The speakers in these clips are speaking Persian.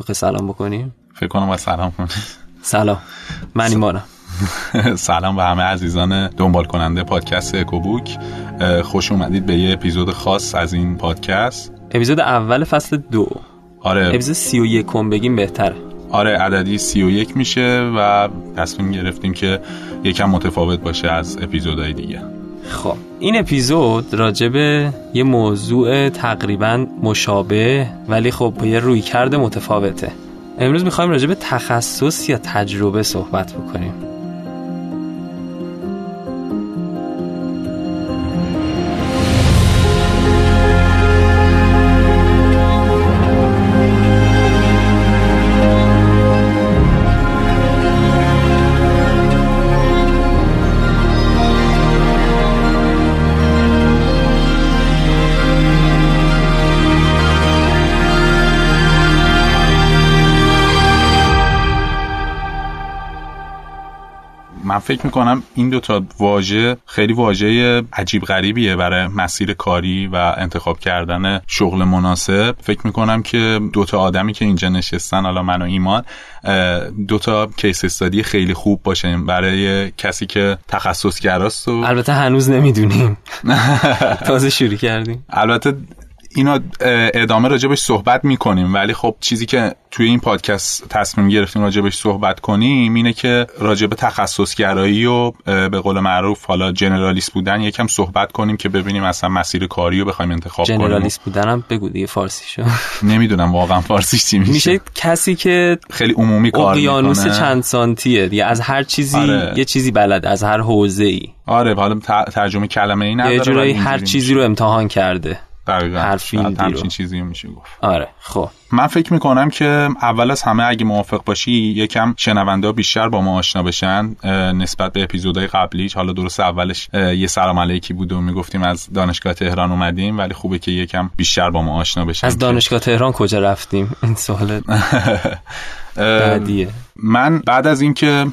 بخوای سلام بکنیم فکر کنم باید سلام کنیم سلام. من ایمانم. سلام به همه عزیزان دنبال کننده پادکست اکوبوک خوش اومدید به یه اپیزود خاص از این پادکست. اپیزود اول فصل دو. آره. اپیزود سی و یکم بگیم بهتره. آره عددی سی و یک میشه و تصمیم گرفتیم که یکم متفاوت باشه از اپیزودهای دیگه. خب. این اپیزود راجبه یه موضوع تقریبا مشابه ولی خب با یه روی کرده متفاوته. امروز می‌خوایم راجبه تخصص یا تجربه صحبت بکنیم. فکر می‌کنم این دوتا واژه خیلی واژه عجیب غریبیه برای مسیر کاری و انتخاب کردن شغل مناسب. فکر می‌کنم که دوتا آدمی که اینجا نشستن حالا من و ایمان دوتا کیس استادی خیلی خوب باشه برای کسی که تخصصگراست و البته هنوز نمی‌دونیم. تازه شروع کردیم. البته اینو ادامه راجبش صحبت می‌کنیم. ولی خب چیزی که توی این پادکست تصمیم گرفتیم راجبش صحبت کنیم اینه که راجب تخصصگرایی و به قول معروف حالا جنرالیست بودن یکم صحبت کنیم که ببینیم اصلا مسیر کاری رو بخوایم انتخاب کنیم. جنرالیست بودنم بگو دیگه فارسی شو نمی‌دونم واقعا فارسیش چی میشه. میشه کسی که خیلی عمومی کار اقیانوس می‌کنه چند سانتیه دیگه. از هر چیزی آره. یه چیزی بلد از هر حوزه ای آره حالا ترجمه کلمه ای نداره یه جورایی هر چیزی رو امتحان کرده. دقیقاً. رو. همچین چیزی میشه گفت. آره خب. من فکر می‌کنم که اول از همه اگه موافق باشی یکم شنونده بیشتر با ما آشنا بشن نسبت به اپیزودهای قبلیش حالا درست اولش یه سلام علیکی بود و می‌گفتیم از دانشگاه تهران اومدیم ولی خوبه که یکم بیشتر با ما آشنا بشن. از دانشگاه تهران کجا رفتیم؟ این سوال بعدیه. من بعد از اینکه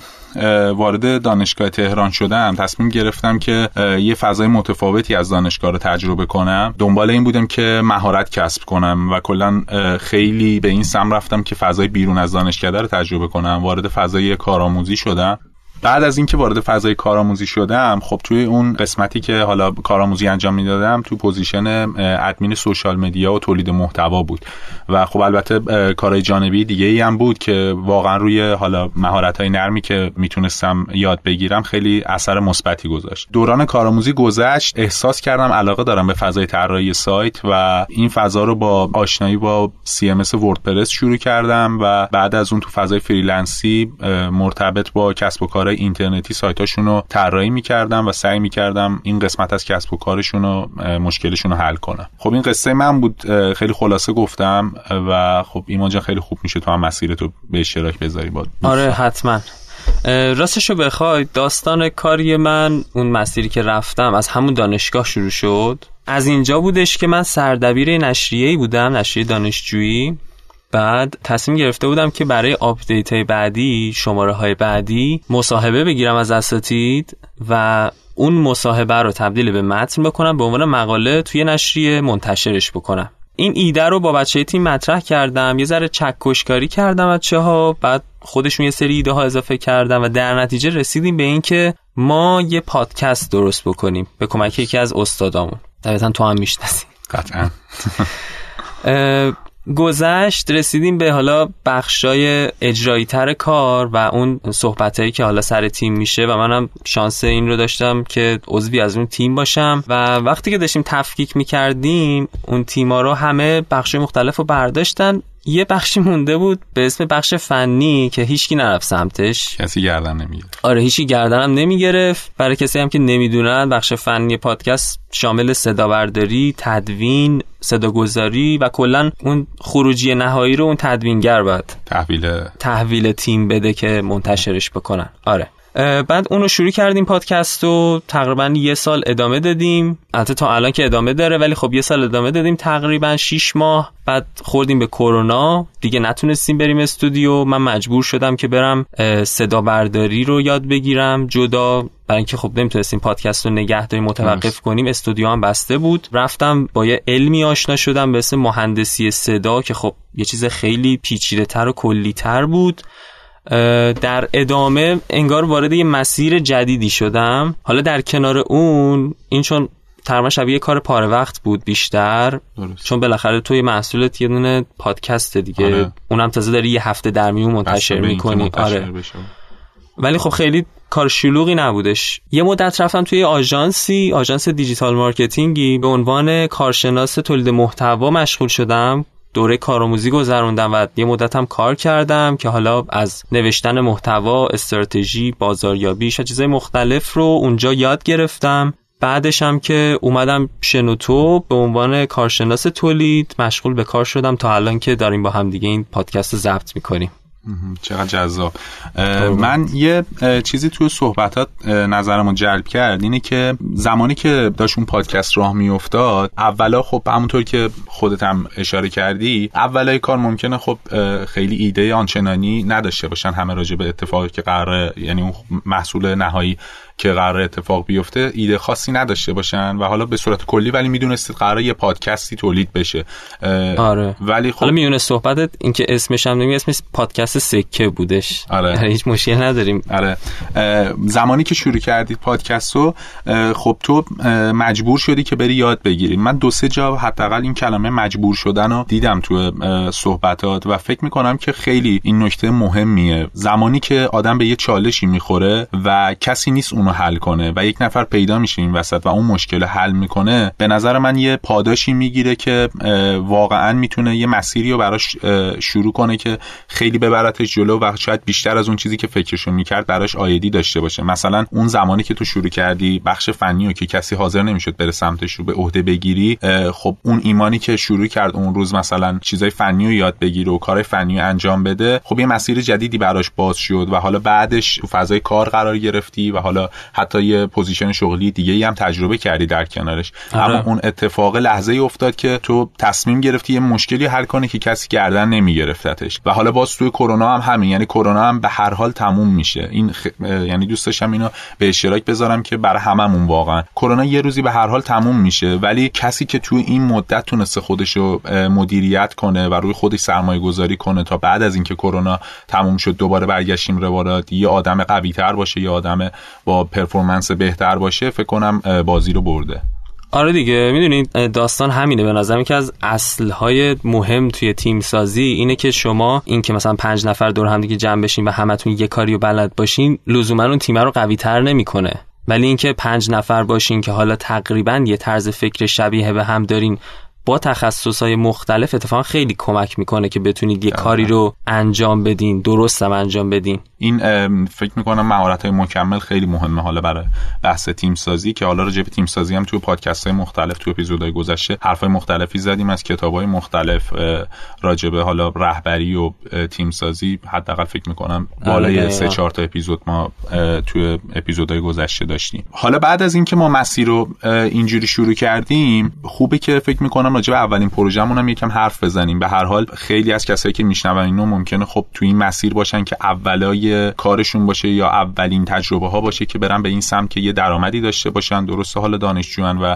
وارد دانشگاه تهران شدم. تصمیم گرفتم که یه فضای متفاوتی از دانشگاه رو تجربه کنم. دنبال این بودم که مهارت کسب کنم و کلا خیلی به این سمت رفتم که فضای بیرون از دانشکده رو تجربه کنم. وارد فضای کارآموزی شدم. بعد از اینکه وارد فضای کارآموزی شدم خب توی اون قسمتی که حالا کارآموزی انجام می‌دادم تو position admin social media و تولید محتوا بود. و خب البته کارهای جانبی دیگه ای هم بود که واقعا روی حالا مهارت های نرمی که می‌تونستم یاد بگیرم خیلی اثر مثبتی گذاشت. دوران کارآموزی گذشت احساس کردم علاقه دارم به فضای طراحی سایت و این فضا رو با آشنایی با CMS وردپرس شروع کردم و بعد از اون تو فضای freelance ی مرتبط با کسب و کارهای اینترنتی سایتاشون رو طراحی می‌کردم و سعی می‌کردم این قسمت از کسب و کارشون رو مشکلشون رو حل کنم. خب این قصه من بود خیلی خلاصه گفتم و خب ایمان جان خیلی خوب میشه تو هم مسیرتو به اشتراک بذاری با. آره حتما. راستشو بخوای داستان کاری من اون مسیری که رفتم از همون دانشگاه شروع شد. از اینجا بودش که من سردبیر نشریه‌ای بودم نشریه دانشجویی. بعد تصمیم گرفته بودم که برای آپدیت های بعدی شماره های بعدی مصاحبه بگیرم از اساتید و اون مصاحبه رو تبدیل به متن بکنم به عنوان مقاله توی نشریه منتشرش بکنم. این ایده رو با بچه تیم مطرح کردم یه ذره چکشکاری کردم بچه ها بعد خودشون یه سری ایده ها اضافه کردم و در نتیجه رسیدیم به این که ما یه پادکست درست بکنیم به کمک یکی از استادامون. طبیعتا تو هم می‌شناسی قطعا. گذشت رسیدیم به حالا بخشای اجرایی تر کار و اون صحبت هایی که حالا سر تیم میشه و منم شانس این رو داشتم که عضوی از اون تیم باشم. و وقتی که داشتیم تفکیک می‌کردیم اون تیما رو همه بخش مختلف رو برداشتن. یه بخشی مونده بود به اسم بخش فنی که هیچکی نرفت سمتش. کسی گردن نمی‌گیره آره هیچی گردنم نمی‌گرفت. برای کسی هم که نمی‌دونن بخش فنی پادکست شامل صدا برداری تدوین صداگذاری و کلا اون خروجی نهایی رو اون تدوینگر باید تحویل تحویل تیم بده که منتشرش بکنن. آره. بعد اونو شروع کردیم پادکست رو. تقریبا یه سال ادامه دادیم. البته تا الان که ادامه داره ولی خب یه سال ادامه دادیم. تقریبا 6 ماه بعد خوردیم به کرونا. دیگه نتونستیم بریم استودیو. من مجبور شدم که برم صدا برداری رو یاد بگیرم. جدا برای اینکه خب نمی‌تونستیم پادکست رو نگه داریم متوقف کنیم استودیو هم بسته بود. رفتم با یه علمی آشنا شدم به اسم مهندسی صدا که خب یه چیز خیلی پیچیده تر و کلی تر بود. در ادامه انگار وارد یه مسیر جدیدی شدم. حالا در کنار اون این چون تقریبا شبیه کار پاره وقت بود بیشتر. درست. چون بالاخره توی محصولت یه دونه پادکست دیگه. آره. اونم تازه داری یه هفته در میون منتشر می‌کنی. آره. ولی خب خیلی کار شلوغی نبودش. یه مدت رفتم توی آژانسی آژانس digital marketing ی. به عنوان کارشناس تولید محتوا مشغول شدم. دوره کارآموزی گذروندم و یه مدت هم کار کردم که حالا از نوشتن محتوا استراتژی بازاریابی و چیزای مختلف رو اونجا یاد گرفتم. بعدش هم که اومدم شنوتو به عنوان کارشناس تولید مشغول به کار شدم تا الان که داریم با هم دیگه این پادکست رو ضبط می‌کنیم. چقدر جذاب. من یه چیزی توی صحبتات نظرمو جلب کرد. اینه که زمانی که داشت اون پادکست راه میافتاد اولا خب همونطور که خودت هم اشاره کردی اولای کار ممکنه خب خیلی ایده آنچنانی نداشته باشن همه راجع به اتفاقی که قراره یعنی اون محصول نهایی که قرار اتفاق بیفته ایده خاصی نداشته باشن و حالا به صورت کلی ولی می‌دونستید قرار یه پادکستی تولید بشه. آره. ولی خب حالا میونه صحبتت اینکه اسمش هم نمی اسمش پادکست سکه بودش. آره. هیچ مشکل نداریم. آره. زمانی که شروع کردید پادکست رو خب تو مجبور شدی که بری یاد بگیری. من دو سه جا حداقل این کلمه مجبور شدن رو دیدم تو صحبتات و فکر می‌کنم که خیلی این نکته مهمیه. زمانی که آدم به یه چالشی می‌خوره و کسی نیست اون حل کنه و یک نفر پیدا میشه این وسط و اون مشکل حل می‌کنه به نظر من یه پاداشی می‌گیره که واقعا می‌تونه یه مسیری رو براش شروع کنه که خیلی ببرتش جلو و شاید بیشتر از اون چیزی که فکرشو می‌کرد براش عایدی داشته باشه. مثلا اون زمانی که تو شروع کردی بخش فنی رو که کسی حاضر نمی‌شد بره سمتش رو به عهده بگیری خب اون ایمانی که شروع کرد اون روز مثلا چیزای فنی رو یاد بگیره و کار فنی رو انجام بده خب یه مسیر جدیدی براش باز شد و حالا بعدش تو فضای کار قرار گرفتی و حالا حتی یه position شغلی دیگه هم تجربه کردی در کنارش. آره. اما اون اتفاق لحظه ای افتاد که تو تصمیم گرفتی یه مشکلی حل کنی که کسی گردن نمیگرفتتش. و حالا باز توی کرونا هم همین یعنی کرونا هم به هر حال تموم میشه. این خ... یعنی دوست داشتم اینو به اشتراک بذارم که برای هممون واقعا. کرونا یه روزی به هر حال تموم میشه ولی کسی که توی این مدت تونسته خودش رو مدیریت کنه و روی خودش سرمایه گذاری کنه تا بعد از اینکه کرونا تموم شد دوباره برگشتیم روالات یه آدم قوی تر باشه یه آدم با پرفورمنس بهتر باشه فکر کنم بازی رو برده. آره دیگه می‌دونید داستان همینه به نظرم. که از اصلهای مهم توی تیم سازی اینه که شما این که مثلا پنج نفر دور هم دیگه جمع بشین و همتون یه کاری رو بلد باشین لزوما اون تیم رو قوی تر نمی‌کنه. ولی اینکه پنج نفر باشین که حالا تقریبا یه طرز فکر شبیه به هم دارین با های مختلف اتفاقا خیلی کمک می‌کنه که بتونید یه کاری رو انجام بدین درست هم انجام بدین. این فکر می‌کنم مهارت های مکمل خیلی مهمه حالا برای بحث تیم سازی که حالا راجع به تیم سازی هم توی پادکست های مختلف توی اپیزودهای گذشته حرفای مختلفی زدیم از کتاب های مختلف راجع به حالا رهبری و تیم سازی حداقل فکر می‌کنم بالای آره، سه چهار تا اپیزود ما توی اپیزودهای گذشته داشتیم. حالا بعد از اینکه ما مسیر رو اینجوری شروع کردیم خوبه که فکر می‌کنم راجع به اولین پروژه‌مون هم یکم حرف بزنیم. به هر حال خیلی از کسایی که میشنون اینو ممکنه خب تو این مسیر باشن که اولای کارشون باشه یا اولین تجربه ها باشه که برن به این سمت که یه درآمدی داشته باشن درسته حال دانشجوان و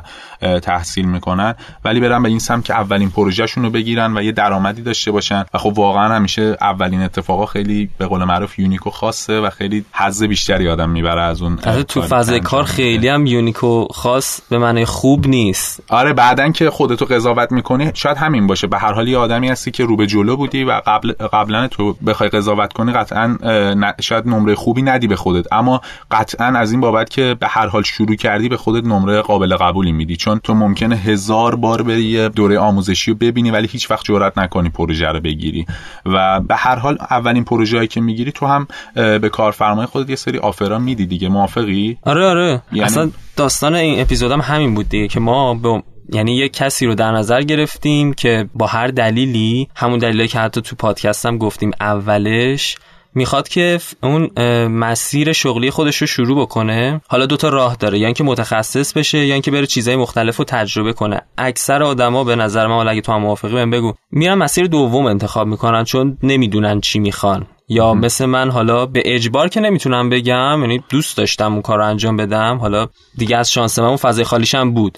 تحصیل می‌کنن ولی برن به این سمت که اولین پروژهشون رو بگیرن و یه درآمدی داشته باشن. و خب واقعا همیشه اولین اتفاقا خیلی به قول معروف یونیک و خاصه و خیلی حظ بیشتری آدم می‌بره از اون تو فاز کار خیلی هم یونیک و خاص به معنی خوب نیست. آره بعدن که خودتو قضاوت می‌کنی شاید همین باشه. به هر حال یه آدمی هستی که رو به جلو بودی و قبل قبلا تو بخوای قضاوت کنی قطعا شاید نمره خوبی ندی به خودت. اما قطعا از این بابت که به هر حال شروع کردی به خودت نمره قابل قبولی میدی. چون تو ممکنه هزار بار بری یه دوره آموزشی رو ببینی ولی هیچ وقت جرئت نکنی پروژه رو بگیری. و به هر حال اولین پروژه‌ای که می‌گیری تو هم به کارفرمای خودت یه سری آفرا میدی دیگه. موافقی؟ آره آره. یعنی... اصلا داستان این اپیزودم همین بود دیگه که ما به یعنی یه کسی رو در نظر گرفتیم که با هر دلیلی همون دلیلی که حتی تو پادکستم گفتیم اولش می‌خواد که اون مسیر شغلی خودش رو شروع بکنه. حالا دوتا راه داره یا اینکه متخصص بشه یا اینکه بره چیزای مختلف رو تجربه کنه. اکثر آدما به نظر من اگه تو هم موافقی بهم بگو. میرن مسیر دوم انتخاب می‌کنن چون نمی‌دونن چی می‌خوان. یا مثل من حالا به اجبار که نمی‌تونم بگم یعنی دوست داشتم اون کار رو انجام بدم حالا دیگه از شانس من اون فضای خالیشم بود.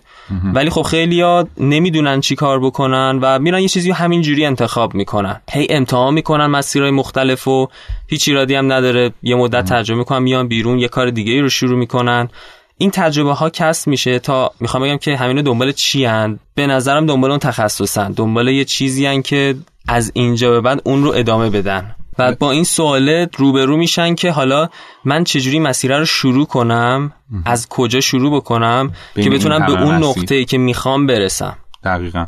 ولی خب خیلی ها نمی‌دونن چی کار بکنن و میرن یه چیزی همینجوری انتخاب می‌کنن. هی امتحان می‌کنن مسیرهای مختلف و هیچ ایرادی هم نداره. یه مدت ترجمه می‌کنن میان بیرون یه کار دیگه رو شروع می‌کنن. این تجربه ها کسب میشه تا می‌خوام بگم که همینو دنبال چی هن؟ به نظرم دنبال اون تخصصن. دنبال یه چیزی هن که از اینجا به بعد اون رو ادامه بدن. بعد با این سواله روبرو میشن که حالا من چجوری مسیره رو شروع کنم؟ از کجا شروع بکنم؟ که بتونم به اون نقطه ای که می‌خوام برسم. دقیقا.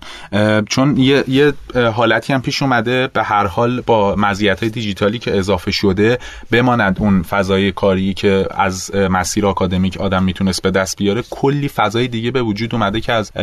چون یه, یه حالتی هم پیش اومده به هر حال با مزیت های دیجیتالی که اضافه شده بماند اون فضای کاری که از مسیر آکادمیک آدم می‌تونست به دست بیاره. کلی فضای دیگه به وجود اومده که از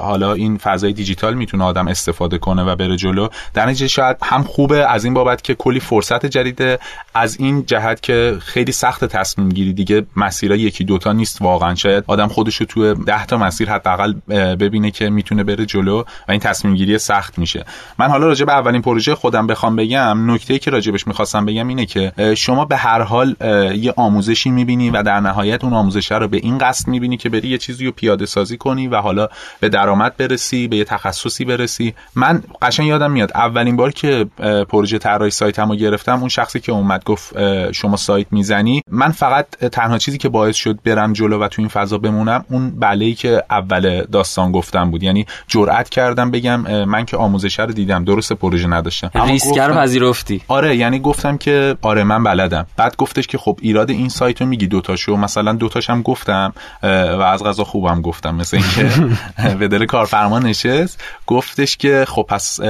حالا این فضای دیجیتال می‌تونه آدم استفاده کنه و بره جلو. در نتیجه شاید هم خوبه از این بابت که کلی فرصت جدیده. از این جهت که خیلی سخت تصمیم گیری دیگه مسیرها یکی دوتا نیست واقعا. شاید آدم خودش رو توی 10 تا مسیر حداقل ببینه که می‌تونه بره جلو و این تصمیم گیری سخت میشه. من حالا راجع به اولین پروژه خودم بخوام بگم نکته که راجبش می‌خواستم بگم اینه که شما به هر حال یه آموزشی می‌بینی و در نهایت اون آموزش رو به این قصد می‌بینی که بری یه چیزی رو پیاده سازی کنی و حالا به درآمد برسی به یه تخصصی برسی. من قشنگ یادم میاد اولین بار که پروژه طراحی سایتمو گرفتم اون شخصی که اومد گفت شما سایت می‌زنی. من فقط تنها چیزی که باعث شد برم جلو و تو این فضا بمونم اون بله که اول داستان گفتم بود. یعنی جرأت کردم بگم من که آموزش رو دیدم درست پروژه نداشتم. ریسک رو پذیرفتی. آره یعنی گفتم که آره من بلدم. بعد گفتش که خب ایراد این سایت رو میگی دوتاشو مثلا دوتاش هم گفتم و از غذا خوبم گفتم مثل اینکه به دل کارفرما نشست. گفتش که خب پس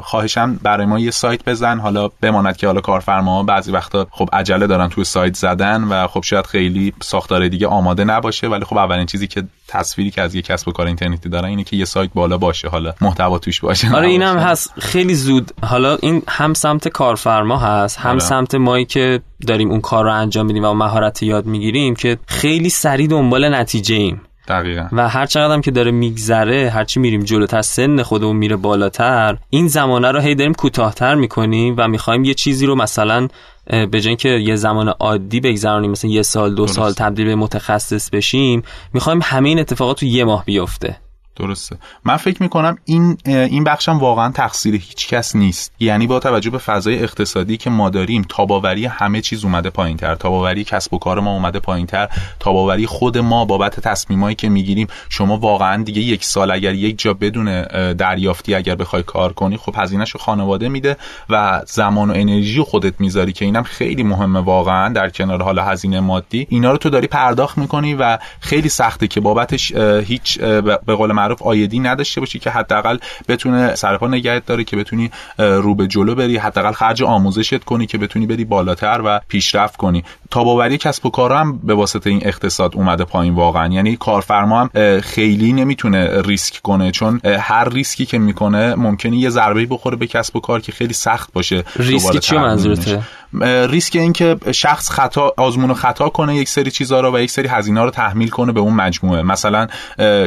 خواهشم برای ما یه سایت بزن. حالا بماند که حالا کارفرما بعضی وقتا خب عجله دارن توی سایت زدن و خب شاید خیلی ساختار دیگه آماده نباشه. ولی خب اولین چیزی که تصویری که از یه کسب و کار اینترنتی دارن اینه که یه سایت بالا باشه حالا محتوا توش باشه. آره اینم هست. خیلی زود. حالا این هم سمت کارفرما هست هم آره. سمت مایی که داریم اون کار رو انجام میدیم و مهارت یاد می‌گیریم که خیلی سریع دنبال نتیجه ایم. دقیقا. و هر چقدر که داره میگذره هرچی میریم جلوتر سن خودمون میره بالاتر این زمانه رو هی داریم کوتاهتر می‌کنیم و می‌خوایم یه چیزی رو مثلا به جای که یه زمان عادی بگذرونیم مثلا یه سال دو سال تبدیل به متخصص بشیم می‌خوایم همه این اتفاقات تو یه ماه بیفته. درسته. من فکر می‌کنم این این بخشم واقعا تقصیر هیچ کس نیست. یعنی با توجه به فضای اقتصادی که ما داریم تاباوری همه چیز اومده پایینتر. تاباوری کسب و کار ما اومده پایینتر. تاباوری خود ما بابت تصمیمایی که می‌گیریم شما واقعا دیگه یک سال اگر یک جا بدون دریافتی اگر بخوای کار کنی خب هزینهشو خانواده میده و زمان و انرژی خودت می‌ذاری که اینم خیلی مهمه واقعا در کنار حالا هزینه مادی. اینا رو تو داری پرداخت می‌کنی و خیلی سخته که بابتش هیچ به قول معروف آیدی نداشته باشی که حداقل بتونه سرپا نگهت داره که بتونی رو به جلو بری حداقل خرج آموزشت کنی که بتونی بری بالاتر و پیشرفت کنی. تاب‌آوری کسب و کار هم به واسطه این اقتصاد اومده پایین واقعا. یعنی کارفرما هم خیلی نمی‌تونه ریسک کنه چون هر ریسکی که می‌کنه ممکنه یه ضربه بخوره به کسب و کار که خیلی سخت باشه. ریسک چی منظورته؟ ریسک این که شخص خطا آزمون و خطا کنه یک سری چیزها رو و یک سری هزینه رو تحمیل کنه به اون مجموعه. مثلا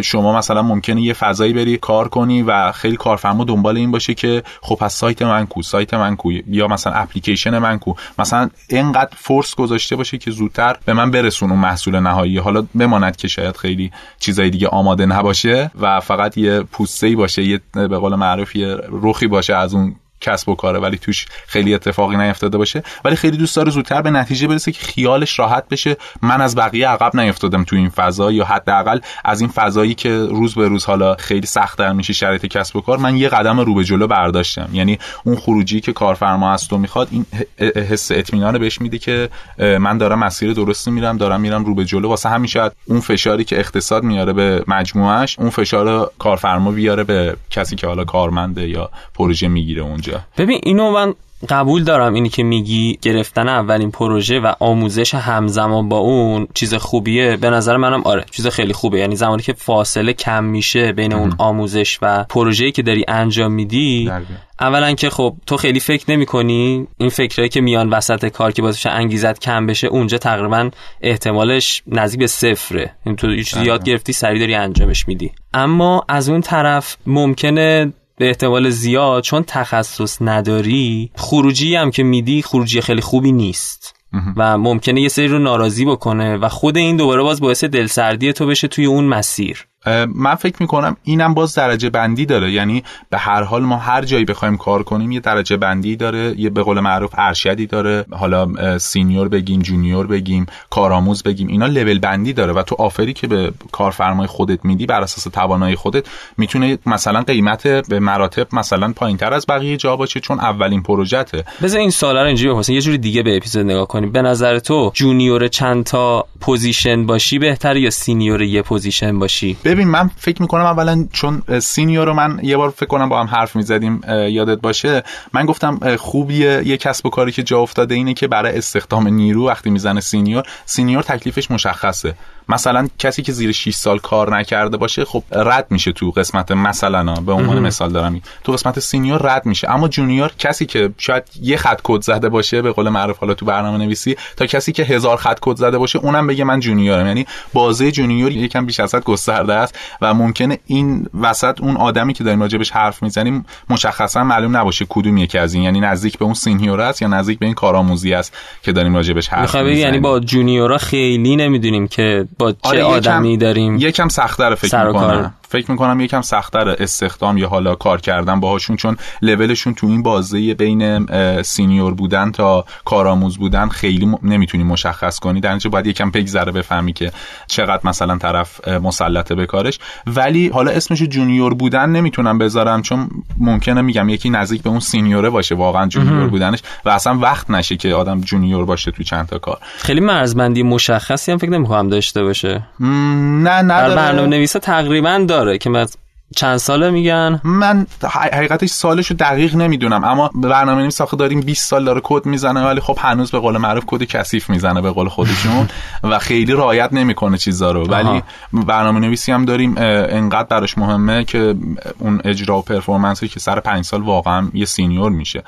شما مثلا ممکنه یه فضایی بری کار کنی و خیلی کارفرما دنبال این باشه که خب از سایت من کو سایت من کو یا مثلا اپلیکیشن من کو. مثلا اینقدر فورس گذاشته باشه که زودتر به من برسون اون محصول نهایی. حالا بماند که شاید خیلی چیزای دیگه آماده نباشه و فقط یه پوسته باشه یه به قول معروف یه رخی باشه از اون کسب و کاره ولی توش خیلی اتفاقی نیفتاده باشه. ولی خیلی دوست داره زودتر به نتیجه برسه که خیالش راحت بشه. من از بقیه عقب نیفتادم تو این فضا یا حداقل از این فضایی که روز به روز حالا خیلی سختتر میشه شرایط کسب و کار من یه قدم رو به جلو برداشتم. یعنی اون خروجی که کارفرما از تو می‌خواد این حس اطمینان بهش میده که من دارم مسیر درستی میرم دارم میرم رو به جلو. واسه همین شاید اون فشاری که اقتصاد میاره به مجموعهش اون فشار کارفرما بیاره به کسی که حالا کارمنده یا پروژه می‌گیره اونجا. ببین اینو من قبول دارم اینی که میگی گرفتن اولین پروژه و آموزش همزمان با اون چیز خوبیه. به نظر منم آره چیز خیلی خوبه. یعنی زمانی که فاصله کم میشه بین اون آموزش و پروژه‌ای که داری انجام میدی اولا که خب تو خیلی فکر نمی کنی این فکرهایی که میان وسط کار که باعث انگیزت کم بشه اونجا تقریبا احتمالش نزدیک به صفره. یعنی تو چیزی یاد گرفتی سریع داری انجامش میدی. اما از اون طرف ممکنه به احتمال زیاد چون تخصص نداری خروجی هم که میدی خروجی خیلی خوبی نیست. و ممکنه یه سری رو ناراضی بکنه و خود این دوباره باز باعث دلسردی تو بشه توی اون مسیر. من فکر می‌کنم اینم باز درجه بندی داره. یعنی به هر حال ما هر جایی بخوایم کار کنیم یه درجه بندی داره یه به قول معروف ارشدی داره. حالا senior بگیم junior بگیم کارآموز بگیم اینا لول بندی داره و تو offer ی که به کارفرمای خودت میدی بر اساس توانایی خودت می‌تونه مثلا قیمت به مراتب مثلا پایینتر از بقیه جا باشه چون اولین پروژته. بذار این سوالا رو اینجوری بپرسیم یه جوری دیگه به اپیزود نگاه کنیم. به نظر تو junior چند تا position باشی بهتره یا senior یه position باشی؟ ببین من فکر می‌کنم اولا چون senior رو من یه بار فکر کنم با هم حرف می‌زدیم یادت باشه. من گفتم خوبیه یه کسب و کاری که جا افتاده اینه که برای استخدام نیرو وقتی می‌زنه senior، senior تکلیفش مشخصه. مثلا کسی که زیر 6 سال کار نکرده باشه خب رد میشه تو قسمت مثلا به عنوان مثال دارم. تو قسمت senior رد میشه. اما junior کسی که شاید یه خط کد زده باشه به قول معروف حالا تو برنامه نویسی تا کسی که هزار خط کد زده باشه اونم بگه من junior م. یعنی بازه junior یکم بیش از حد گسترده است و ممکنه این وسط اون آدمی که داریم راجبش حرف می‌زنیم مشخصا معلوم نباشه کدوم یکی از این. یعنی نزدیک به اون senior است یا نزدیک به این کارآموزی است که داریم راجبش حرف می‌زنیم. یعنی با junior ا خیلی نمی‌دونیم که با چه آره آدمی داریم؟ یکم سخت‌تر فکر می‌کنم. فکر می‌کنم یکم سختتر استخدام یا حالا کار کردن باهاشون چون لولشون تو این بازه بین senior بودن تا کارآموز بودن خیلی م... نمی‌تونی مشخص کنی. در نتیجه باید یکم ذره بفهمی که چقدر مثلا طرف مسلطه به کارش. ولی حالا اسمش junior بودن نمی‌تونم بذارم چون ممکنه میگم یکی نزدیک به اون senior ه باشه واقعا junior بودنش. و اصلا وقت نشه که آدم junior باشه تو چند تا کار. خیلی مرزبندی مشخصی هم فکر نمی‌کنم داشته باشه. نه نداره. برنامه نویسا تقریبا داره که من چند ساله میگن؟ من حقیقتش سالشو دقیق نمی‌دونم اما برنامه نویس ساخته داریم 20 سال داره کد می‌زنه ولی خب هنوز به قول معروف کد کثیف می‌زنه به قول خودشون و خیلی رعایت نمی‌کنه چیزا رو. ولی برنامه نویسی هم داریم انقدر براش مهمه که اون اجرا و performance ی که سر 5 سال واقعا یه senior میشه.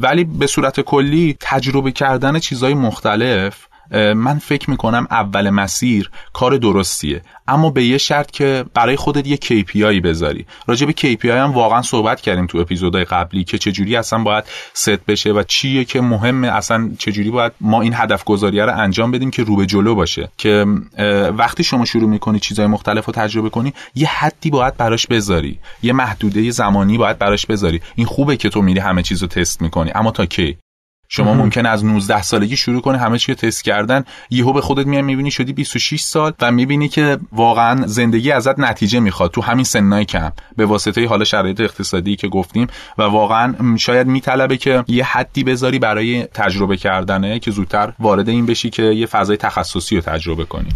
ولی به صورت کلی تجربه کردن چیزای مختلف من فکر می‌کنم اول مسیر کار درستیه. اما به یه شرط که برای خودت یه KPI بذاری. راجع به KPI هم واقعا صحبت کردیم تو اپیزودهای قبلی که چجوری اصلا باید ست بشه و چیه که مهمه اصلا چجوری باید ما این هدف گذاری رو انجام بدیم که رو به جلو باشه. که وقتی شما شروع می‌کنی چیزهای مختلف رو تجربه کنی یه حدی باید براش بذاری. یه محدوده زمانی باید براش بذاری. این خوبه که تو میری همه چیز رو تست می‌کنی. اما تا کی؟ شما ممکن از 19 سالگی شروع کنی همه چی تست کردن. یهو به خودت میای می‌بینی شدی 26 سال و می‌بینی که واقعا زندگی ازت نتیجه می‌خواد. تو همین سنای کم. به واسطه حالا شرایط اقتصادی که گفتیم و واقعا شاید میطلبه که یه حدی بذاری برای تجربه کردنه که زودتر وارد این بشی که یه فضای تخصصی رو تجربه کنی.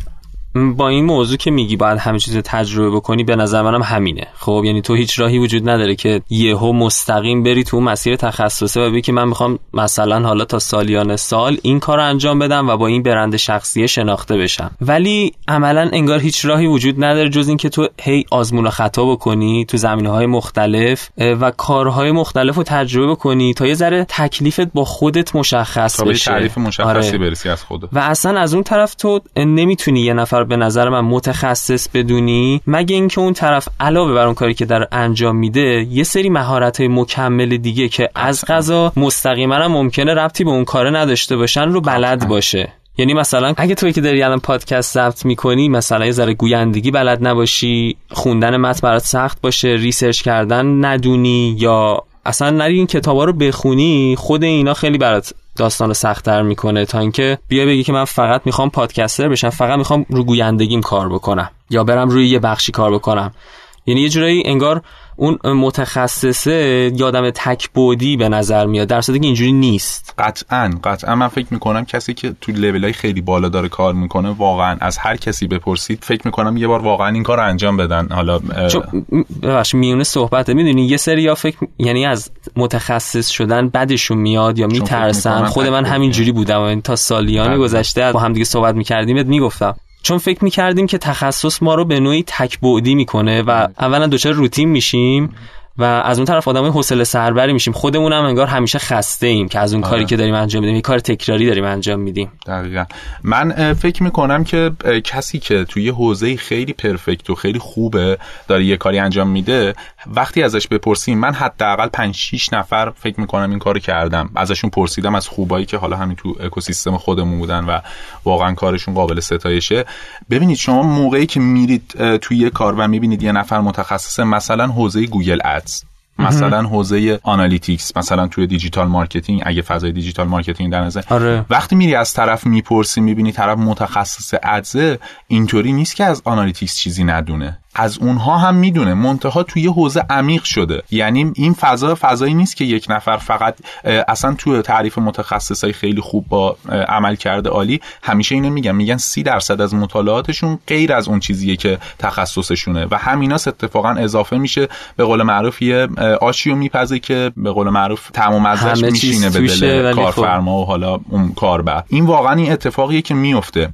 با این موضوع که میگی باید همه چیز تجربه بکنی به نظر منم همینه. خب یعنی تو هیچ راهی وجود نداره که یهو مستقیم بری تو مسیر تخصصه و بگی که من می‌خوام مثلا حالا تا سالیان سال این کار رو انجام بدم و با این برند شخصی شناخته بشم. ولی عملا انگار هیچ راهی وجود نداره جز اینکه تو هی آزمون و خطا بکنی تو زمینه های مختلف و کارهای مختلف رو تجربه کنی تا یه ذره تکلیفت با خودت مشخص بشه. تعریف مشخصی آره. برسی از خودت. و اصلا از اون طرف تو نمی‌تونی یه نفر به نظر من متخصص بدونی مگه اینکه اون طرف علاوه بر اون کاری که در انجام میده یه سری مهارت های مکمل دیگه که از غذا مستقیما ممکنه ربطی به اون کار نداشته باشن رو بلد باشه. یعنی مثلا اگه توی که داری الان پادکست ضبط می‌کنی مثلا یه ذره گویندگی بلد نباشی خوندن متن برات سخت باشه research کردن ندونی یا اصلا نری این کتابا رو بخونی خود اینا خیلی برات داستان رو سختتر می‌کنه تا اینکه بیا بگی که من فقط می‌خوام podcaster بشم فقط می‌خوام رو گویندگیم کار بکنم یا برم روی یه بخشی کار بکنم. یعنی یه جورایی انگار اون متخصصه یه آدم تک بعدی به نظر میاد در صورتی که اینجوری نیست. قطعا قطعا. من فکر می‌کنم کسی که تو لول های خیلی بالا داره کار می‌کنه واقعا از هر کسی بپرسید فکر می‌کنم یه بار واقعا این کار انجام بدن. حالا ببخش میونه صحبت می‌دونی یه سری یا فکر یعنی از متخصص شدن بدشون میاد یا میترسن. خود من همین جوری بودم. این تا سالیان. گذشته با هم دیگه صحبت می‌کردیم می‌گفتم. چون فکر می‌کردیم که تخصص ما رو به نوعی تکبعدی می‌کنه و اولا دچار روتین میشیم. و از اون طرف آدمای حوصله سربری میشیم. خودمون هم انگار همیشه خسته ایم که از اون آره. کاری که داریم انجام میدیم یه کار تکراری داریم انجام میدیم. دقیقا. من فکر می‌کنم که کسی که توی حوزه خیلی perfect و خیلی خوبه داره یه کاری انجام میده وقتی ازش بپرسیم من حداقل 5 6 نفر فکر می‌کنم این کارو کردم. ازشون پرسیدم از خوبایی که حالا همین تو اکوسیستم خودمون بودن و واقعا کارشون قابل ستایشه. ببینید شما موقعی که میرید توی یه کار و می‌بینید یه نفر متخصص مثلا حوزه Google Ads مثلا حوزه analytics مثلا توی digital marketing اگه فضای digital marketing در نظر آره. وقتی میری از طرف می‌پرسی می‌بینی طرف متخصص ads ه اینطوری نیست که از analytics چیزی ندونه. از اونها هم می‌دونه. منتها توی حوزه عمیق شده. یعنی این فضا فضایی نیست که یک نفر فقط اصلا توی تعریف متخصصای خیلی خوب با عمل کرده عالی. همیشه اینو میگن. میگن سی درصد از مطالعاتشون غیر از اون چیزیه که تخصصشونه. و همیناست اتفاقا اضافه میشه. به قول معروف یه آشی و میپزه که به قول معروف تمام ازش میشینه به دل خب. کارفرما و حالا اون کاربر. این واقعا این اتفاقیه که میفته.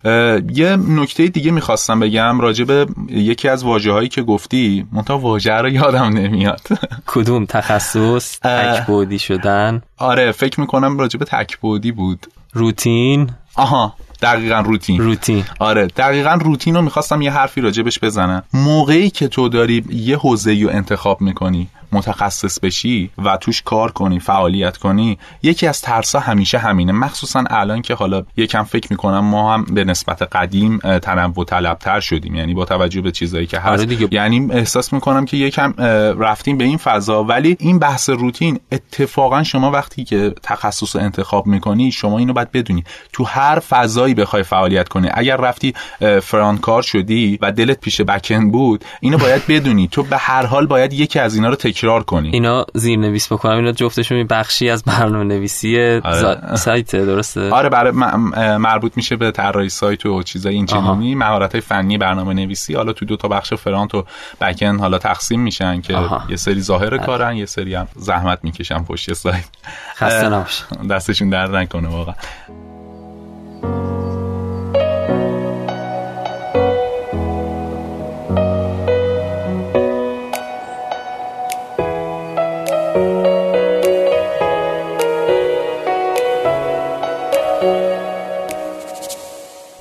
یه نکته دیگه می‌خواستم بگم راجب یکی از واژه هایی که گفتی منتها واژه رو یادم نمیاد. کدوم؟ تخصص تکبودی شدن. آره فکر می‌کنم راجب تکبودی بود. روتین. آها دقیقا روتین. روتین. آره دقیقا روتین رو می‌خواستم یه حرفی راجبش بزنم. موقعی که تو داری یه حوزه رو انتخاب می‌کنی متخصص بشی و توش کار کنی فعالیت کنی یکی از ترسا همیشه همینه. مخصوصا الان که حالا یکم فکر می‌کنم ما هم به نسبت قدیم تنوع طلبتر شدیم. یعنی با توجه به چیزایی که هست. آره یعنی احساس می‌کنم که یکم رفتیم به این فضا. ولی این بحث روتین اتفاقا شما وقتی که تخصص انتخاب می‌کنی شما اینو باید بدونی. تو هر فضایی بخوای فعالیت کنی. اگر رفتی فرانکار شدی و دلت پیش بکن بود اینو باید بدونی. تو به هر حال باید یکی از اینا رو تکرار کنی. اینا زیر نویس بکنم. اینا جفتشون بخشی از برنامه نویسی آره. سایت درسته؟ آره برای مربوط میشه به طراحی سایت و چیزای این چنینی. مهارت فنی برنامه نویسی حالا تو دو تا بخش فرانت و بکن حالا تقسیم میشن که آها. یه سری ظاهر بله. کارن یه سری هم زحمت می‌کشن پشت سایت. خسته دستشون درد نکنه واقعا.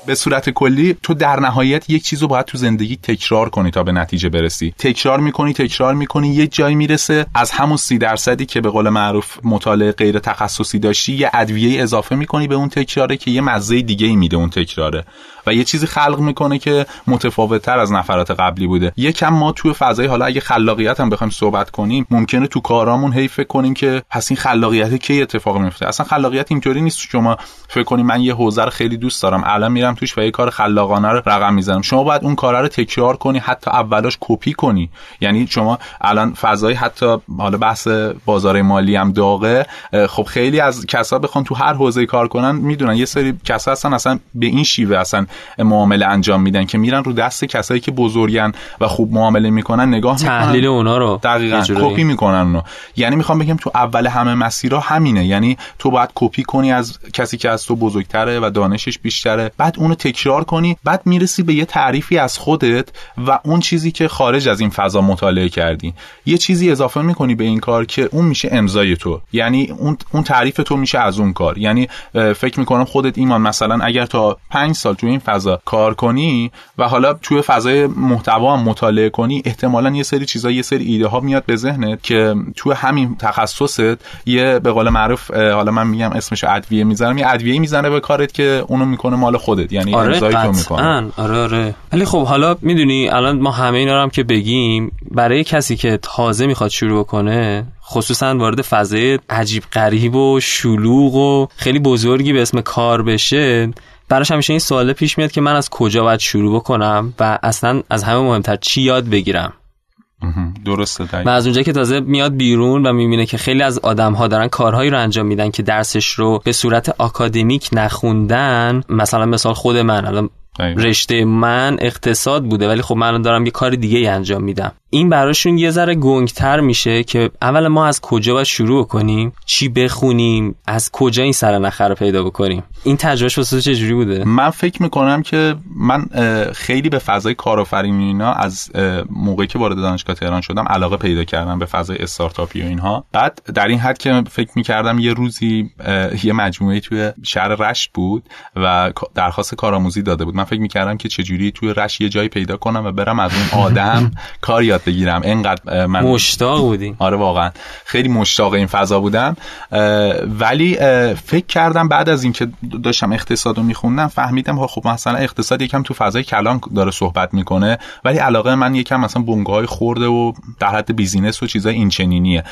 به صورت کلی تو در نهایت یک چیزو باید تو زندگی تکرار کنی تا به نتیجه برسی. تکرار می‌کنی تکرار می‌کنی یک جایی می‌رسه. از همون سی درصدی که به قول معروف مطالعه غیر تخصصی داشتی یه ادویه اضافه می‌کنی به اون تکراره که یه مزه دیگه ای میده اون تکراره. و یه چیزی خلق می‌کنه که متفاوت تر از نفرات قبلی بوده. یکم ما توی فضای حالا اگه خلاقیت هم بخوایم صحبت کنیم ممکنه تو کارامون هی فکر کنیم که پس این خلاقیت کی اتفاق میفته اصلا خلاقیت اینطوری نیست. شما فکر کنیم من یه حوزه رو خیلی دوست دارم الان میرم توش و یه کار خلاقانه رو رقم می‌زنم. شما باید اون کار رو تکرار کنی حتی اولاش کپی کنی. یعنی شما الان فضای حتی حالا بحث بازار مالی هم داغه. خب خیلی از کسا بخوان تو هر حوزه کار کنن می‌دونن. یه سری کسا هستن اصلا به این شیوه اصلا معامله انجام میدن که میرن رو دست کسایی که بزرگن و خوب معامله می‌کنن نگاه می‌کنن. تحلیل اونا رو. دقیقاً کپی می‌کنن اونو. یعنی می‌خوام بگم تو اول همه مسیرها همینه. یعنی تو باید کپی کنی از کسی که از تو بزرگتره و دانشش بیشتره. بعد اونو تکرار کنی بعد می‌رسی به یه تعریفی از خودت و اون چیزی که خارج از این فضا مطالعه کردی. یه چیزی اضافه می‌کنی به این کار که اون میشه امضای تو. یعنی اون اون تعریف تو میشه از اون کار. یعنی فکر می‌کنم خودت ایمان مثلا اگر تا پنج سال تو این فضا کار کنی و حالا توی فضای محتوا هم مطالعه کنی احتمالا یه سری چیزا یه سری ایده ها میاد به ذهنت که توی همین تخصصت یه به قول معروف حالا من میگم اسمش ادویه می‌ذارم یه ادویه می‌زنه به کارت که اونو می‌کنه مال خودت یعنی آره تو می‌کنه. آره آره. ولی خب حالا می‌دونی الان ما همه اینا هم که بگیم برای کسی که تازه می‌خواد شروع کنه خصوصا وارد فضای عجیب غریب و شلوغ و خیلی بزرگی به اسم کار بشه براش همیشه این سوال پیش میاد که من از کجا باید شروع بکنم و اصلا از همه مهمتر چی یاد بگیرم. درسته و از اونجا که تازه میاد بیرون و می‌بینه که خیلی از آدم ها دارن کارهایی رو انجام میدن که درسش رو به صورت آکادمیک نخوندن مثلا مثال خود من الان رشته من اقتصاد بوده ولی خب من دارم یه کار دیگه ای انجام میدم. این براشون یه ذره گنگتر میشه که اول ما از کجا باید شروع کنیم؟ چی بخونیم؟ از کجا این سر نخر رو پیدا بکنیم؟ این تجربهش واسه چجوری بوده؟ من فکر می‌کنم که من خیلی به فضای کارآفرینی اینا از موقعی که وارد دانشگاه تهران شدم علاقه پیدا کردم به فضای استارتاپی و اینها. بعد در این حد که فکر می‌کردم یه روزی یه مجموعه توی شهر رشت بود و درخواست کارآموزی داده بود. من فکر می‌کردم که چجوری توی رشت یه جایی پیدا کنم و برم از اون آدم کار یاد بگیرم. اینقدر من مشتاق بودی. آره واقعا. خیلی مشتاق این فضا بودم. ولی فکر کردم بعد از اینکه داشتم اقتصاد رو میخوندم فهمیدم خب مثلا اقتصاد یکم تو فضای کلان داره صحبت می‌کنه ولی علاقه من یکم مثلا بنگاه های خورده و در حد بیزینس و چیزای این چنینیه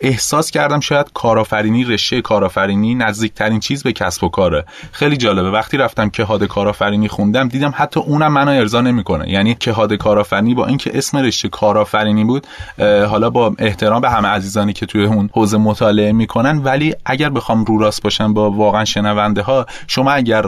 احساس کردم شاید کارآفرینی رشته کارآفرینی نزدیکترین چیز به کسب و کاره. خیلی جالبه. وقتی رفتم کهاد کارآفرینی خوندم دیدم حتی اونم منو ارضا نمی‌کنه. یعنی کهاد کارآفرینی با اینکه اسم رشته کارآفرینی بود حالا با احترام به همه عزیزانی که توی اون حوزه مطالعه می‌کنن ولی اگر بخوام رو راست باشم با واقعا شنونده ها شما اگر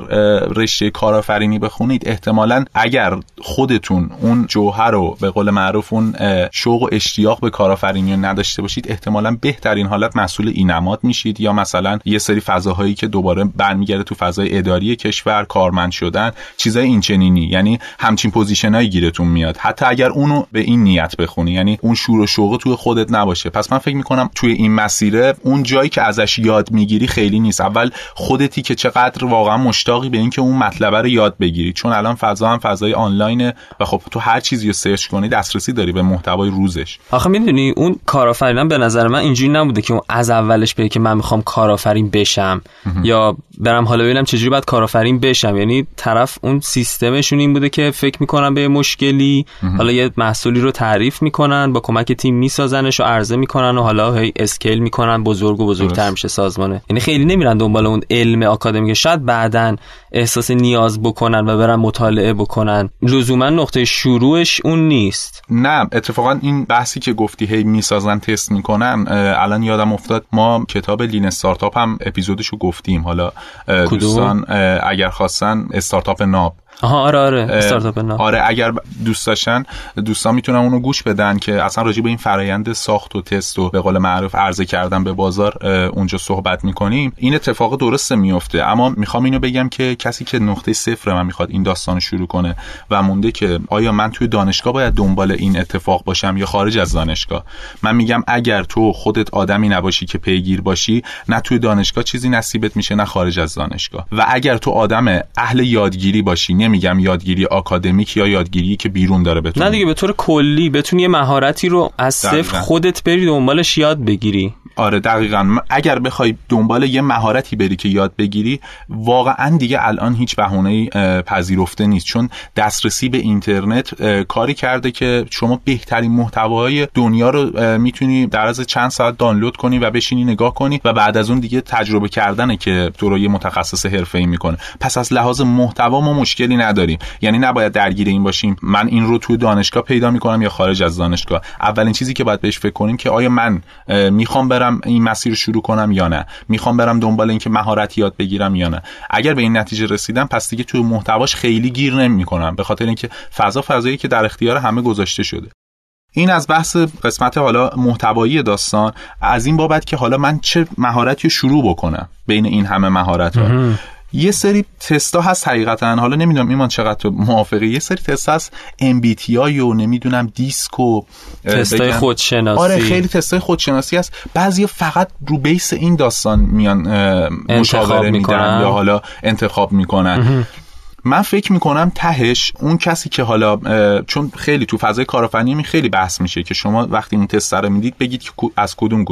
رشته کارآفرینی بخونید احتمالا اگر خودتون اون جوهر رو به قول معروف اون شوق و اشتیاق به کارآفرینی نداشته باشید احتمالا بهترین حالت مسئول اینماد میشید یا مثلا یه سری فضاهایی که دوباره برمیگرده تو فضای اداری کشور کارمند شدن چیزای اینچنینی. یعنی همچین پوزیشنایی گیرتون میاد. حتی اگر اونو به این نیت بخونی یعنی اون شور و شوق توی خودت نباشه. پس من فکر می‌کنم توی این مسیره اون جایی که ازش یاد می‌گیری خیلی نیست. اول خودتی که چقدر واقعا مشتاقی به اینکه اون مطلب رو یاد بگیری. چون الان فضا هم فضای آنلاینه و خب تو هر چیزی رو سرچ کنی دسترسی داری به محتوای روزش. آخه می‌دونی اون کارآفرینان به نظر من اینجوری نبوده که اون از اولش بگه که من می‌خوام کارآفرین بشم. یا برم حالا ببینم چجوری باید کارآفرین بشم. یعنی طرف اون سیستمشون این بوده که فکر می‌کنن به مشکلی حالا یه محصولی رو تعریف می‌کنن با کمک تیم میسازنش و عرضه می‌کنن و حالا هی اسکیل می‌کنن بزرگ و بزرگتر میشه سازمانه. یعنی خیلی نمیرن دنبال اون علم آکادمیک. شاید بعدا احساس نیاز بکنن و برن مطالعه بکنن. لزوما نقطه شروعش اون نیست. نه اتفاقا این بحثی که گفتی هی می‌سازن تست می‌کنن الان یادم افتاد ما کتاب لین استارتاپ هم اپیزودشو گفتیم. حالا دوستان اگر خواستن استارتاپ ناب. آها آره آره استارتاپ ناب. آره اگر دوست داشتن دوستان می‌تونن اونو گوش بدن که اصلا راجع به این فرایند ساخت و تست و به قول معروف عرضه کردن به بازار اونجا صحبت می‌کنیم. این اتفاق درسته میفته اما می‌خوام اینو بگم که کسی که نقطه صفر من می‌خواد این داستان شروع کنه و مونده که آیا من توی دانشگاه باید دنبال این اتفاق باشم یا خارج از دانشگاه؟ من میگم اگر تو خودت آدمی نباشی که پیگیر باشی نه توی دانشگاه چیزی نصیبت میشه نه خارج از دانشگاه. و اگر تو آدم اهل یادگیری باشی نمیگم یادگیری آکادمیک یا یادگیری که بیرون داره بتونی نه دیگه به طور کلی بتونی یه مهارتی رو از صفر خودت بری دنبالش یاد بگیری. آره دقیقا. اگر بخوای دنبال یه مهارتی بری که یاد بگیری واقعا دیگه الان هیچ بهونه پذیرفته نیست. چون دسترسی به اینترنت کاری کرده که شما بهترین محتوای دنیا رو می‌تونی در از چند ساعت دانلود کنی و بشینی نگاه کنی و بعد از اون دیگه تجربه کردنه که تو رو یه متخصص حرفه‌ای می‌کنه. پس از لحاظ محتوا ما مشکلی نداریم. یعنی نباید درگیر این باشیم. من این رو توی دانشگاه پیدا می‌کنم یا خارج از دانشگاه. اولین چیزی که باید بهش فکر کنیم که آیا من می‌خوام برم این مسیر شروع کنم یا نه. می‌خوام برم دنبال اینکه مهارت یاد بگیرم یا نه. اگر به این نتیجه رسیدم پس دیگه توی محتواش خیلی گیر نمی‌کنم به خاطر اینکه فضا فضایی که در اختیار همه گذاشته شده. این از بحث قسمت حالا محتوایی داستان از این بابت که حالا من چه مهارتی رو شروع بکنم بین این همه مهارت ها یه سری تستا هست حقیقتا. حالا نمی‌دونم ایمان چقدر موافقه یه سری تست هست MBTI و نمی‌دونم دیسک و تستای خودشناسی. آره خیلی تستای خودشناسی هست. بعضی فقط رو بیس این داستان میان مشاوره میدن یا حالا انتخاب می‌کنن. من فکر می‌کنم تهش اون کسی که حالا چون خیلی تو فضای کارآفرینی خیلی بحث میشه که شما وقتی این تست رو می‌دید بگید که از کدوم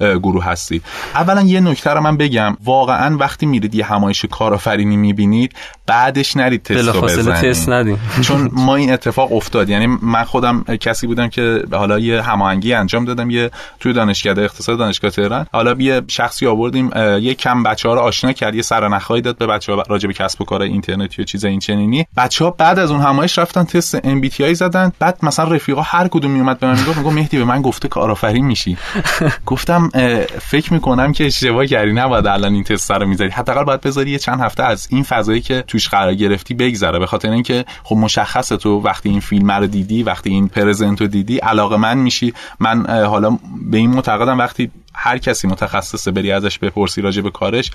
گروه هستید. اولا یه نکته رو من بگم واقعا وقتی میرید یه همایش کارآفرینی می‌بینید بعدش نرید تست رو بزنید. تست ندیم. چون ما این اتفاق افتاد. یعنی من خودم کسی بودم که حالا یه هماهنگی انجام دادم یه توی دانشکده اقتصاد دانشگاه تهران. حالا یه شخصی آوردیم یه کم بچه‌ها رو آشنا کرد یه سرنخایی داد به بچه‌ها راجع به کسب و کار اینترنتی و چیز این چنینی بچه ها بعد از اون همایش رفتن تست ام بی تی آی زدن. بعد مثلا رفیقا هر کدوم میومد به من می‌گفت می‌گفت مهدی به من گفته کارآفرین میشی. گفتم فکر می‌کنم که اشتباه کردی. نباید الان این تست رو می‌ذاری. حداقل باید بذاری یه چند هفته از این فضایی که توش قرار گرفتی بگذره. به خاطر اینکه خب مشخصه تو وقتی این فیلم رو دیدی وقتی این پرزنت رو دیدی علاقه من میشی. من حالا به این معتقدم وقتی هر کسی متخصصه بری ازش بپرسی راجع به کارش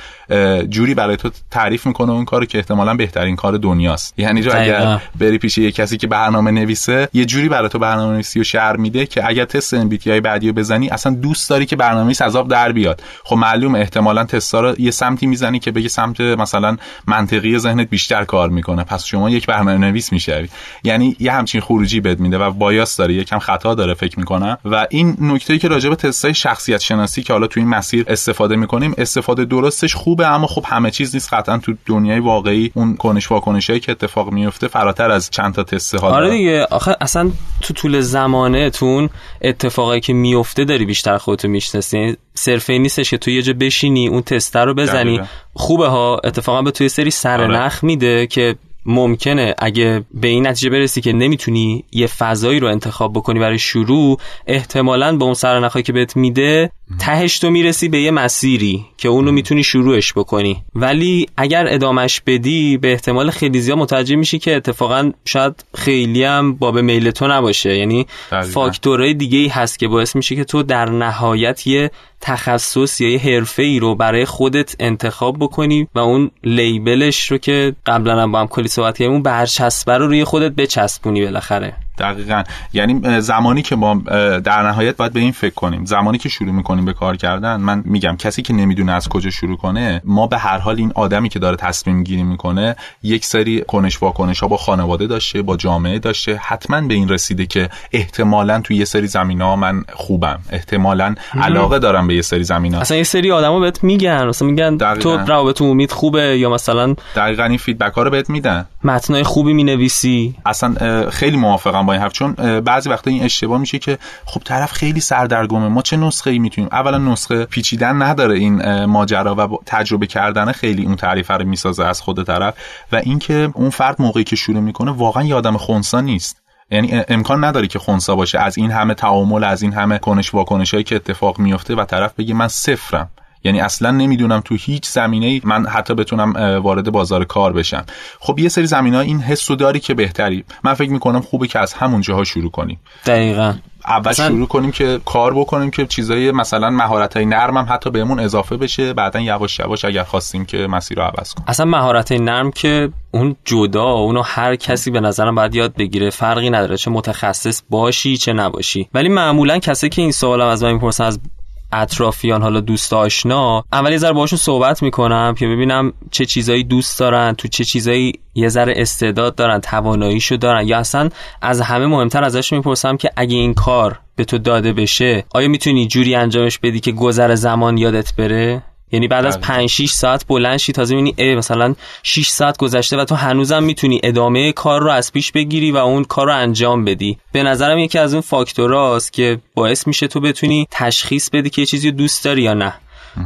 جوری برای تو تعریف می‌کنه اون کاری که احتمالا بهترین کار دنیاست. یعنی جو اگر بری پیش یه کسی که برنامه نویسه یه جوری برای تو برنامه نویسی و شعر میده که اگر تست ام بی بعدی رو بزنی اصلا دوست داری که برنامه از آب در بیاد. خب معلوم احتمالا تستا رو یه سمتی می‌زنی که بگه سمت مثلا منطقی ذهنت بیشتر کار می‌کنه. پس شما یک برنامه نویس می‌شوی. یعنی یه همچین خروجی بد میده و بایاس داره. یکم خطا داره فکر می‌کنم. و این نکته که راجع به تستای شخصیت شناسی که حالا تو این مسیر استفاده می‌کنیم استفاده درستش خوبه اما خب همه چیز نیست. قطعا تو دنیای واقعی اون کنش واکنشایی که اتفاق میفته فراتر از چند تا تست حالا. آره دیگه. آخه اصلا تو طول زمانه تون اتفاقایی که میفته داری بیشتر خودتو می‌شناسی. صرفه نیستش که تو یه جا بشینی اون تستر رو بزنی. خوبه ها. اتفاقا به توی سری سرنخ آره. میده که ممکنه اگه به این نتیجه برسی که نمی‌تونی یه فضایی رو انتخاب بکنی برای شروع احتمالا به اون سرنخهایی که بهت میده تهش تو می‌رسی به یه مسیری که اونو می‌تونی شروعش بکنی. ولی اگر ادامش بدی به احتمال خیلی زیاد متوجه میشی که اتفاقا شاید خیلی هم با به میل تو نباشه. یعنی فاکتورهای دیگه ای هست که باعث میشه که تو در نهایت یه تخصص یا یه حرفه ای رو برای خودت انتخاب بکنی و اون لیبلش رو که قبلا هم با هم کلی صحبت کردیم اون برچسبه رو روی خودت بچسبونی بالاخره. دقیقا. یعنی زمانی که ما در نهایت باید به این فکر کنیم. زمانی که شروع می‌کنیم به کار کردن من میگم کسی که نمی‌دونه از کجا شروع کنه ما به هر حال این آدمی که داره تصمیم گیری می‌کنه یک سری کنش واکنش ها با خانواده داشته با جامعه داشته. حتما به این رسیده که احتمالا توی یه سری زمین ها من خوبم. احتمالا علاقه دارم به یه سری زمین ها اصلا یه سری آدما بهت میگن. مثلا میگن تو روابط عمومیت خوبه یا مثلا دقیقاً این فیدبک ها رو بهت میدن. متنای خوبی می‌نویسی. اصلا خیلی موافقم با این حرف چون بعضی وقتا این اشتباه میشه که خب طرف خیلی سردرگمه. ما چه نسخه ای می‌تونیم؟ اولا نسخه پیچیدن نداره این ماجرا و تجربه کردن خیلی اون تعریف رو می‌سازه از خود طرف. و اینکه اون فرد موقعی که شروع می‌کنه واقعا یادم خونسا نیست. یعنی امکان نداره که خونسا باشه. از این همه تعامل از این همه کنش واکنشایی که اتفاق میفته و طرف بگه من صفرم. یعنی اصلا نمی‌دونم تو هیچ زمینه من حتی بتونم وارد بازار کار بشم. خب یه سری زمینه ها این حسو داری که بهتری. من فکر می‌کنم خوبه که از همون جاها شروع کنیم. دقیقا. اول شروع کنیم که کار بکنیم که چیزای مثلا مهارت های نرم هم حتی بهمون اضافه بشه بعدا یواش یواش اگر خواستیم که مسیر رو عوض کنیم. اصلا مهارت نرم که اون جدا اونو هر کسی به نظرم باید یاد بگیره. فرقی نداره چه متخصص باشی چه نباشی. ولی معمولا کسی که این سوالم از من می‌پرسن از اطرافیان حالا دوست آشنا اول یه ذره باهاشون صحبت می‌کنم که ببینم چه چیزایی دوست دارن تو چه چیزایی یه ذره استعداد دارن تواناییشو دارن یا اصلا از همه مهمتر ازش می‌پرسم که اگه این کار به تو داده بشه آیا می‌تونی جوری انجامش بدی که گذر زمان یادت بره؟ یعنی بعد از 5 بله. 6 ساعت بلند شی تازه می‌بینی ای مثلا 6 ساعت گذشته و تو هنوزم می‌تونی ادامه کار رو از پیش بگیری و اون کار رو انجام بدی به نظرم یکی از اون فاکتوراست که باعث میشه تو بتونی تشخیص بدی که یه چیزی دوست داری یا نه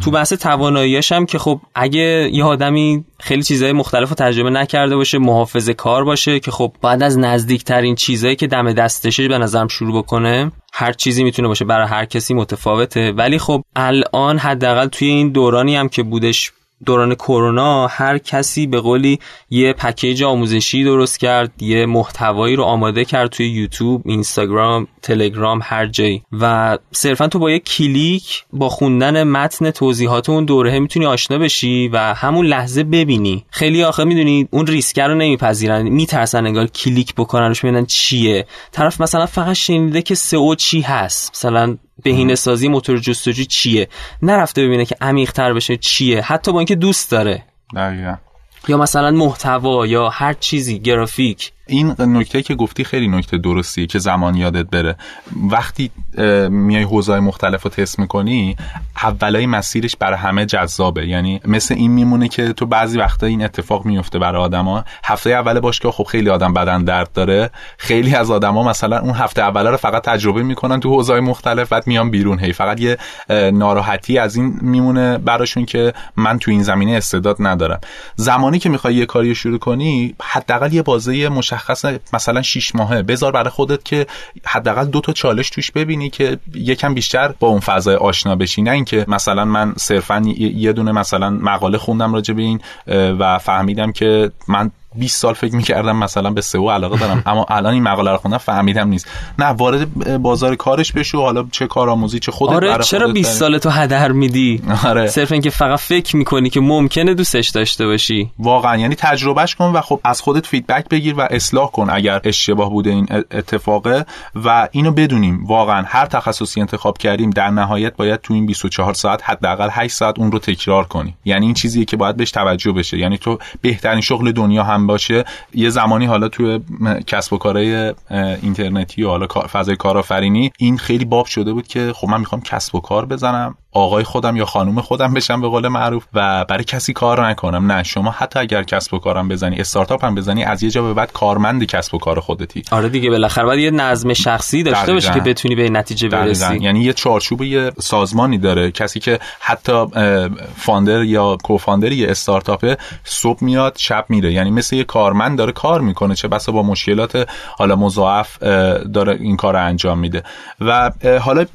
تو بحث تواناییاش هم که خب اگه یه آدمی خیلی چیزهای مختلف رو تجربه نکرده باشه محافظ کار باشه که خب بعد از نزدیکترین چیزایی که دم دستشه به نظرم شروع بکنه هر چیزی می‌تونه باشه برای هر کسی متفاوته. ولی خب الان حداقل توی این دورانی هم که بودش دوران کرونا هر کسی به قولی یه package آموزشی درست کرد یه محتوایی رو آماده کرد توی یوتیوب اینستاگرام تلگرام هر جایی. و صرفا تو با یه کلیک با خوندن متن توضیحات اون دوره می‌تونی آشنا بشی و همون لحظه ببینی. خیلی آخه می‌دونی اون ریسکه رو نمیپذیرن. میترسن انگار کلیک بکننش ببینن چیه. طرف مثلا فقط شنیده که SEO چی هست. مثلا بهینه سازی موتور جستجو چیه؟ نرفته ببینه که عمیق تر بشه چیه. حتی با اینکه دوست داره. دقیقا. یا مثلا محتوا یا هر چیزی گرافیک. این نکته که گفتی خیلی نکته درستیه که زمان یادت بره. وقتی میای حوزه مختلف رو تست می‌کنی اولای مسیرش برای همه جذابه. یعنی مثل این میمونه که تو بعضی وقتا این اتفاق میفته برای آدما. هفته اول باشگاه خب خیلی آدم بدن درد داره. خیلی از آدما مثلا اون هفته اول رو فقط تجربه می‌کنن تو حوزه مختلف بعد میان بیرون. هی فقط یه ناراحتی از این میمونه براشون که من تو این زمینه استعداد ندارم. زمانی که می‌خوای یه کاری شروع کنی حداقل یه بازه مشخص مثلا 6 ماهه. بذار برای خودت که حداقل دو تا چالش توش ببینی که یکم بیشتر با اون فضای آشنا بشی. نه اینکه مثلا من صرفا یه دونه مثلا مقاله خوندم راجع به این و فهمیدم که من 20 سال فکر می‌کردم مثلا به سئو علاقه دارم. اما الان این مقاله رو خوندم فهمیدم نیست. نه وارد بازار کارش بشو حالا چه کارآموزی چه خودت آره چرا 20 سال تو هدر میدی؟ آره. صرف اینکه فقط فکر می‌کنی که ممکنه دوستش داشته باشی. واقعا یعنی تجربهش کن و خب از خودت فیدبک بگیر و اصلاح کن اگر اشتباه بوده این اتفاقه. و اینو بدونیم واقعا هر تخصصی انتخاب کردیم در نهایت باید تو این 24 ساعت حداقل 8 ساعت اون رو تکرار کنی. یعنی این چیزیه که باید بهش توجه بشه. یعنی تو بهترین شغل دنیا هم باشه. یه زمانی حالا توی کسب و کارهای اینترنتی و حالا فضای کارآفرینی این خیلی باب شده بود که خب من می‌خوام کسب و کار بزنم. آقای خودم یا خانم خودم بشم به قول معروف و برای کسی کار نکنم. نه شما حتی اگر کسب و کارم بزنی استارتاپ هم بزنی از یه جا به بعد کارمند کسب و کار خودتی. آره دیگه بالاخره باید یه نظم شخصی داشته باشی که بتونی به نتیجه برسی. یعنی یه چارچوب یه سازمانی داره. کسی که حتی فاندر یا کوفاندر یه استارتاپ صبح میاد شب میره. یعنی مثل یه کارمند داره کار می‌کنه. چه بسا با مشکلات حالا مضاعف داره این کار انجام میده. و حالا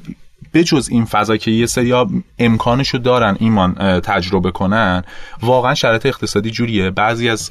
بجز این فضا که یه سری امکانشو دارن ایمان تجربه کنن واقعا شرایط اقتصادی جوریه. بعضی از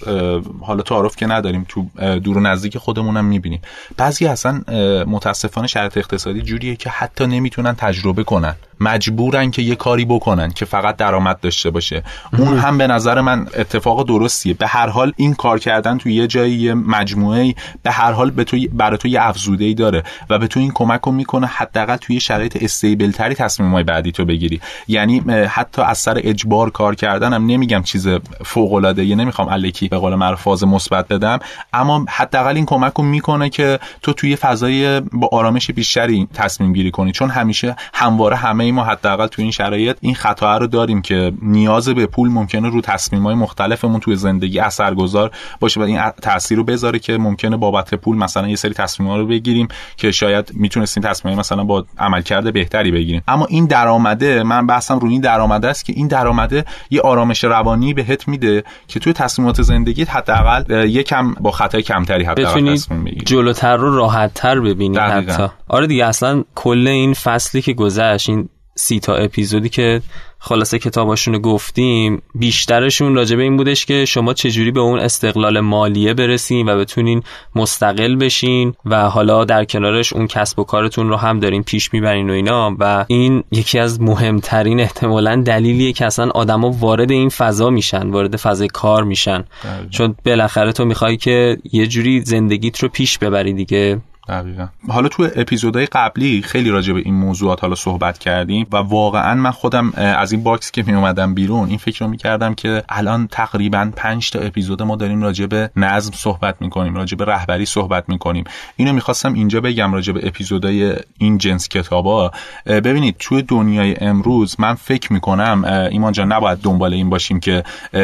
حالا تعارف که نداریم تو دور و نزدیک خودمونم می‌بینیم. بعضی اصلا متاسفانه شرایط اقتصادی جوریه که حتی نمی‌تونن تجربه کنن. مجبورن که یه کاری بکنن که فقط درآمد داشته باشه. اون هم به نظر من اتفاق درستیه. به هر حال این کار کردن تو یه جایی یه مجموعه به هر حال به تو برای تو یه افزوده داره و به تو این کمک رو می‌کنه حداقل توی شرایط استیبل تری های بعدی تو بگیری. یعنی حتی از سر اجبار کار کردن هم نمیگم چیز فوق العاده یه نمی‌خوام الکی به قول معروف فاز مثبت بدم اما حداقل این کمک رو می‌کنه که تو توی فضای با آرامش بیشتری تصمیم گیری کنی. چون همیشه همواره همه ما حداقل تو این شرایط این خطا رو داریم که نیاز به پول ممکنه رو های مختلفمون توی زندگی اثرگذار باشه و این تاثیر رو بذاره که ممکنه بابت پول مثلا یه سری تصمیم‌ها رو بگیریم که شاید می‌تونستیم تصمیم مثلا با عملکرد بهتری بگیریم. اما این درآمده من بحثم روی این درآمده است که این درآمده یه آرامش روانی بهت میده که توی تصمیمات زندگیت حداقل یکم با خطای کمتری حداقل تصمیم بگیری. جلوتر رو راحتتر ببینی حتی. آره دیگه اصلا کل این فصلی که گذشت این سی تا اپیزودی که خلاصه کتاباشون گفتیم بیشترشون راجبه این بودش که شما چجوری به اون استقلال مالیه برسین و بتونین مستقل بشین و حالا در کنارش اون کسب و کارتون رو هم دارین پیش می‌برین و اینا و این یکی از مهمترین احتمالا دلیلیه که اصلا آدما وارد این فضا میشن وارد فضای کار میشن. چون بالاخره تو می‌خوای که یه جوری زندگیت رو پیش ببری دیگه. دقیقا. حالا تو اپیزودهای قبلی خیلی راجع به این موضوعات حالا صحبت کردیم و واقعا من خودم از این box که می اومدم بیرون این فکر رو می‌کردم که الان تقریبا 5 تا اپیزود ما داریم راجع به نظم صحبت می‌کنیم راجع به رهبری صحبت می‌کنیم. اینو می‌خواستم اینجا بگم راجع به اپیزودهای این جنس کتابا. ببینید توی دنیای امروز من فکر می‌کنم ایمان جان نباید دنبال این باشیم که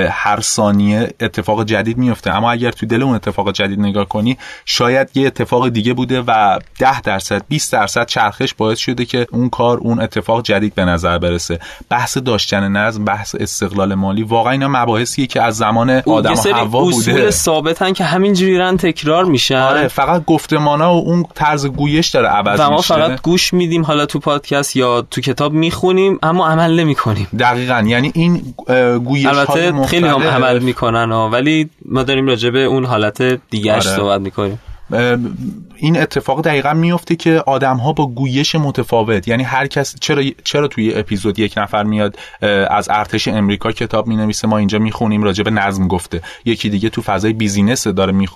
هر ثانیه اتفاق جدید میفته اما اگر تو دل اون اتفاق جدید نگاه کنی شاید یه اتفاق دیگه بوده و 10 درصد 20 درصد چرخش باعث شده که اون کار اون اتفاق جدید به نظر برسه. بحث داشتن نظم بحث استقلال مالی واقعا اینا مباحثیه که از زمان آدم و حوا بوده. اصول ثابتن که همینجوری رن تکرار میشن. آره فقط گفتمانا و اون طرز گویش داره عوض میشه ما فقط گوش میدیم حالا تو پادکست یا تو کتاب می‌خونیم اما عمل نمی‌کنیم. دقیقا یعنی این گویش البته خیلی هم عمل می‌کنن ولی ما داریم راجع به اون حالت دیگه آره. صحبت می‌کنیم. این اتفاق دقیقا میفته که آدم ها با گویش متفاوت یعنی هر کس چرا چرا توی اپیزود یک نفر میاد از ارتش امریکا کتاب می نویسه ما اینجا می‌خونیم راجع به نظم گفته. یکی دیگه تو فضای بیزینس داره می...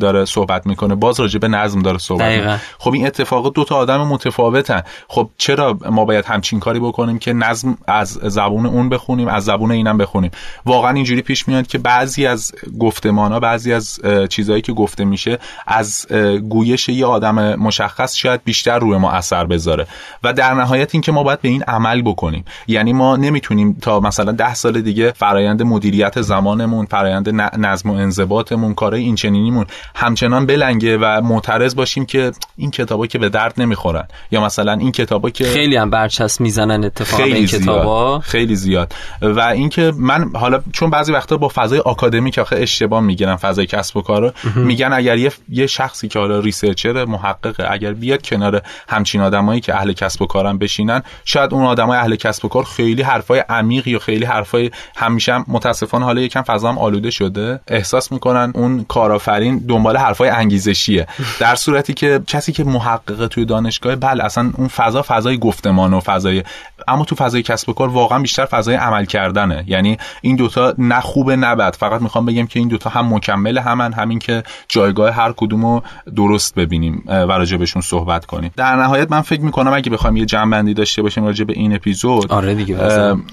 داره صحبت می‌کنه باز راجع به نظم داره صحبت خب این اتفاق دو تا آدم متفاوتن. خب چرا ما باید همچین کاری بکنیم که نظم از زبون اون بخونیم از زبون اینم بخونیم؟ واقعا اینجوری پیش میاد که بعضی از گفتمانا بعضی از چیزهایی که گفته میشه از گویش یه آدم مشخص شاید بیشتر روی ما اثر بذاره. و در نهایت اینکه ما باید به این عمل بکنیم. یعنی ما نمی‌تونیم تا مثلا ده سال دیگه فرایند مدیریت زمانمون فرایند نظم و انضباطمون کارهای این چنینیمون همچنان بلنگه و معترض باشیم که این کتابا که به درد نمی‌خورن. یا مثلا این کتابا که خیلی هم برچسب می‌زنن اتفاقا این کتابا. خیلی زیاد. و اینکه من حالا چون بعضی وقتا با فضای آکادمیک آخه اشتباه می‌گیرن فضای کسب و کارو میگن اگر یه, یه شخصی که حالا ریسرچر محقق اگر بیاد کنار همچین آدمایی که اهل کسب و کارن بشینن شاید اون آدمای اهل کسب و کار خیلی حرفای عمیق یا خیلی حرفای همیشه متاسفانه حالا یکم فضا هم آلوده شده. احساس می‌کنن اون کارآفرین دنبال حرفای انگیزشیه. در صورتی که کسی که محقق توی دانشگاه بله اصلا اون فضا فضای گفتمان و فضای اما تو فضای کسب و کار واقعا بیشتر فضای عمل کردنه. یعنی این دوتا نه خوبه نه بد. فقط می‌خوام بگم که این دوتا هم مکمل همن همین که جایگاه هر کدومو درست ببینیم و راجع بهشون صحبت کنیم. در نهایت من فکر می‌کنم اگه بخوایم یه جنبندی داشته باشیم راجع به این اپیزود آره دیگه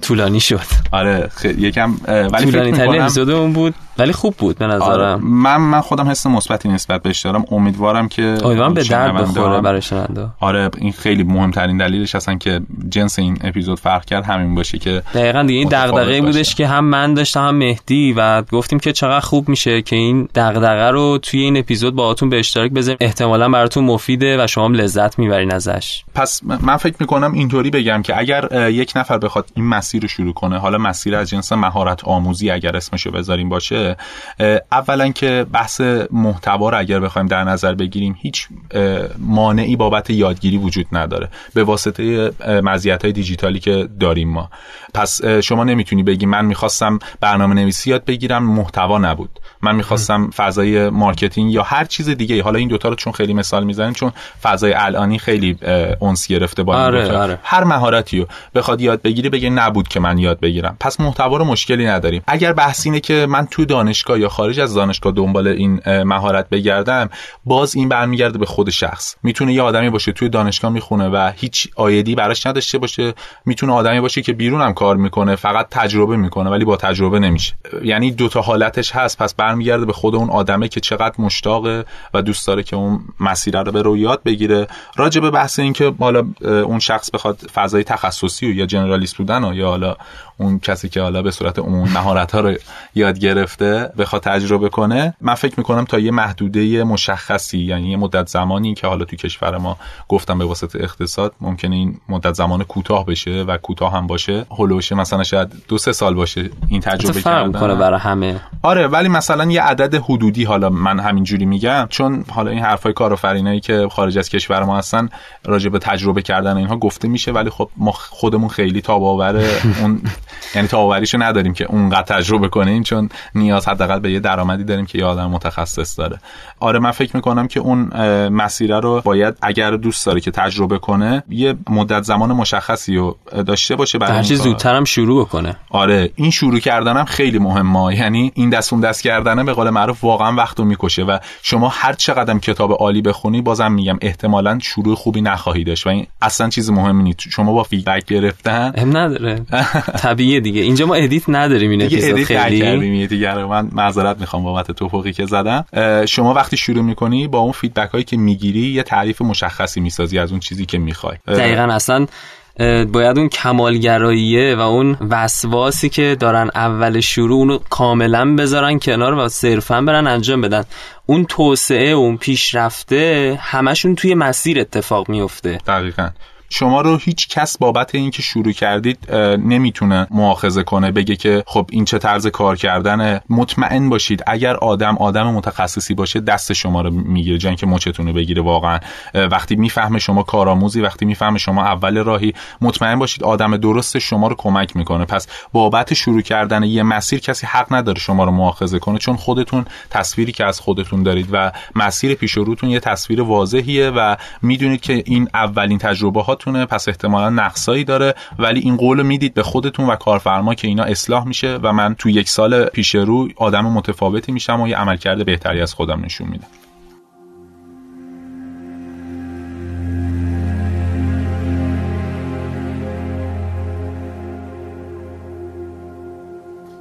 طولانی شد. آره خیلی یکم ولی طولانی ترین اپیزودمون بود. ولی خوب بود به نظرم. آره. من من خودم حس مثبتی نسبت بهش دارم. امیدوارم که امیدوارم به درد بخوره برای شنونده. آره این خیلی مهمترین دلیلش هستن که جنس این اپیزود فرق کرد همین باشه که دقیقا دیگه این دغدغه بودش که هم من داشتم هم مهدی و گفتیم که چقدر خوب میشه که این دغدغه رو توی این اپیزود باهاتون به اشتراک بذاریم. احتمالا براتون مفیده و شما هم لذت می‌برین ازش. پس من فکر می‌کنم اینطوری بگم که اگر یک نفر بخواد این مسیر رو شروع کنه حالا مسیر از جنس مهارت آموزی اگر اسمشو بذاریم باشه اولا که بحث محتوا رو اگر بخوایم در نظر بگیریم هیچ مانعی بابت یادگیری وجود نداره به واسطه مزیت های دیجیتالی که داریم ما. پس شما نمی‌تونی بگی من می‌خواستم برنامه نویسی یاد بگیرم محتوا نبود. من می‌خواستم فضای marketing یا هر چیز دیگه حالا این دوتا رو چون خیلی مثال می‌زنیم چون فضای الانی خیلی انس گرفته با آره، آره. هر مهارتی رو بخواد یاد بگیری بگه نبود که من یاد بگیرم. پس محتوا رو مشکلی نداریم. اگر بحث اینه که من تو دانشگاه یا خارج از دانشگاه دنبال این مهارت بگردم باز این برمیگرده به خود شخص. می‌تونه یه آدمی باشه توی دانشگاه می‌خونه و هیچ آیدی براش نداشته باشه. می‌تونه آدمی باشه که بیرون هم کار می‌کنه فقط تجربه می‌کنه ولی با تجربه نمیشه. یعنی دو تا حالتش هست پس برمیگرده به خود اون آدمه که چقدر مشتاقه و دوست داره که اون مسیر رو به رو یاد بگیره. راجع به بحث این که حالا اون شخص بخواد فضای تخصصی و یا جنرالیست بودن و یا حالا اون کسی که حالا به صورت عمومی مهارت ها رو یاد گرفته بخواد تجربه کنه من فکر می‌کنم تا یه محدوده مشخصی یعنی یه مدت زمانی که حالا تو کشور ما گفتم به واسطه اقتصاد ممکنه این مدت زمان کوتاه بشه و کوتاه هم باشه. هولوشه مثلا شاید دو سه سال باشه این تجربه کردن. کنه برای همه. آره ولی مثلا یه عدد حدودی حالا من همینجوری میگم چون حالا این حرفای کارآفرینایی که خارج از کشور ما هستن راجع به تجربه کردن اینها گفته میشه ولی خب ما خودمون خیلی تاب اون یعنی تاوریشو نداریم که اونقدر تجربه کنیم چون نیاز حداقل به یه درآمدی داریم که یه آدم متخصص داره. آره من فکر می‌کنم که اون مسیره رو باید اگر دوست داره که تجربه کنه یه مدت زمان مشخصی رو داشته باشه برای هر زودتر هم شروع بکنه. آره این شروع کردنم خیلی مهمه. یعنی این دست اون دست کردنه به قول معروف واقعا وقت رو می‌کشه و شما هر چقدر کتاب عالی بخونی بازم میگم احتمالا شروع خوبی نخواهی داشت. و این اصلا چیز مهمی نیست. شما با فیدبک گرفتن هم نداره. طبیعیه دیگه. اینجا ما edit نداریم این اپیزود خیلی. دیگه من معذرت می‌خوام بابت تپقی که زدم. شما وقتی شروع می‌کنی با اون feedback هایی که می‌گیری یه تعریف مشخصی می‌سازی از اون چیزی که می‌خوای. دقیقا اصلا باید اون کمالگراییه و اون وسواسی که دارن اول شروع اونو کاملا بذارن کنار و صرفا برن انجام بدن. اون توسعه و اون پیشرفته همشون توی مسیر اتفاق میفته دقیقا. شما رو هیچ کس بابت اینکه شروع کردید نمی‌تونه مؤاخذه کنه بگه که خب این چه طرز کار کردنه. مطمئن باشید اگر آدم آدم متخصصی باشه دست شما رو می‌گیره. جن که مچتون رو بگیره واقعا. وقتی می‌فهمه شما کارآموزی وقتی می‌فهمه شما اول راهی مطمئن باشید آدم درست شما رو کمک می‌کنه. پس بابت شروع کردن یه مسیر کسی حق نداره شما رو مؤاخذه کنه چون خودتون تصویری که از خودتون دارید و مسیر پیش روتون یه تصویر واضحیه و می‌دونید که این اولین تجربه هاتونه پس احتمالا نقصایی داره. ولی این قول می‌دید به خودتون و کارفرما که اینا اصلاح میشه و من تو یک سال پیش رو آدم متفاوتی میشم و یه عملکرد بهتری از خودم نشون میدم.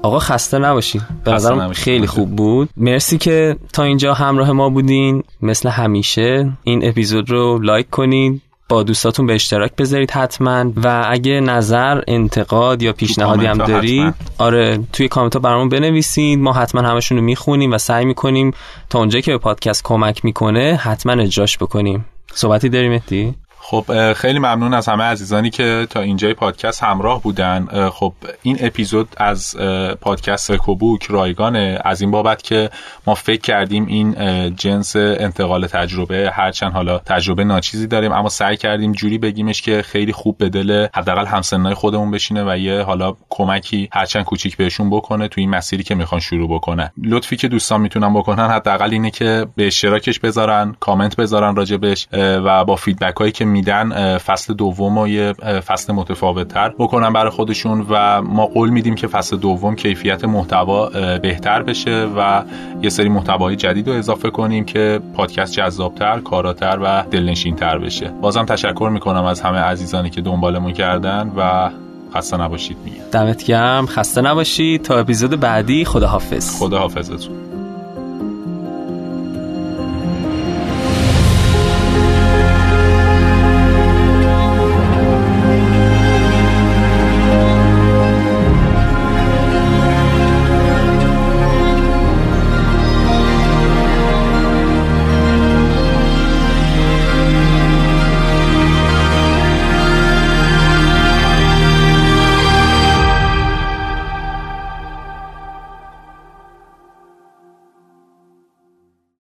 آقا خسته نباشین. به نظرم خیلی خوب بود. مرسی که تا اینجا همراه ما بودین. مثل همیشه این اپیزود رو لایک کنید با دوستاتون به اشتراک بذارید حتما. و اگه نظر انتقاد یا پیشنهادی هم دارید آره توی کامنت ها برامون بنویسید. ما حتما همشون رو می‌خونیم و سعی می‌کنیم تا اونجایی که به پادکست کمک می‌کنه حتما اجراش بکنیم. صحبتی داریم احتی؟ خب خیلی ممنون از همه عزیزانی که تا اینجای پادکست همراه بودن. خب این اپیزود از پادکست کوبوک رایگانه از این بابت که ما فکر کردیم این جنس انتقال تجربه هرچند حالا تجربه ناچیزی داریم اما سعی کردیم جوری بگیمش که خیلی خوب به دل حداقل همسنای خودمون بشینه و یه حالا کمکی هرچند کوچیک بهشون بکنه تو این مسیری که می‌خوان شروع بکنن. لطفی که دوستان می‌تونن بکنن حداقل اینه که به اشتراکش بذارن کامنت بذارن راجبش و با فیدبک هایی که میدن فصل دوم و یه فصل متفاوت تر بکنن برای خودشون و ما قول میدیم که فصل دوم کیفیت محتوا بهتر بشه و یه سری محتوای جدید رو اضافه کنیم که پادکست جذابتر کاراتر و دلنشینتر بشه. بازم تشکر می‌کنم از همه عزیزانی که دنبالمون کردن و خسته نباشید میگم. دمت گرم. خسته نباشید. تا اپیزود بعدی خداحافظ. خداحافظتون.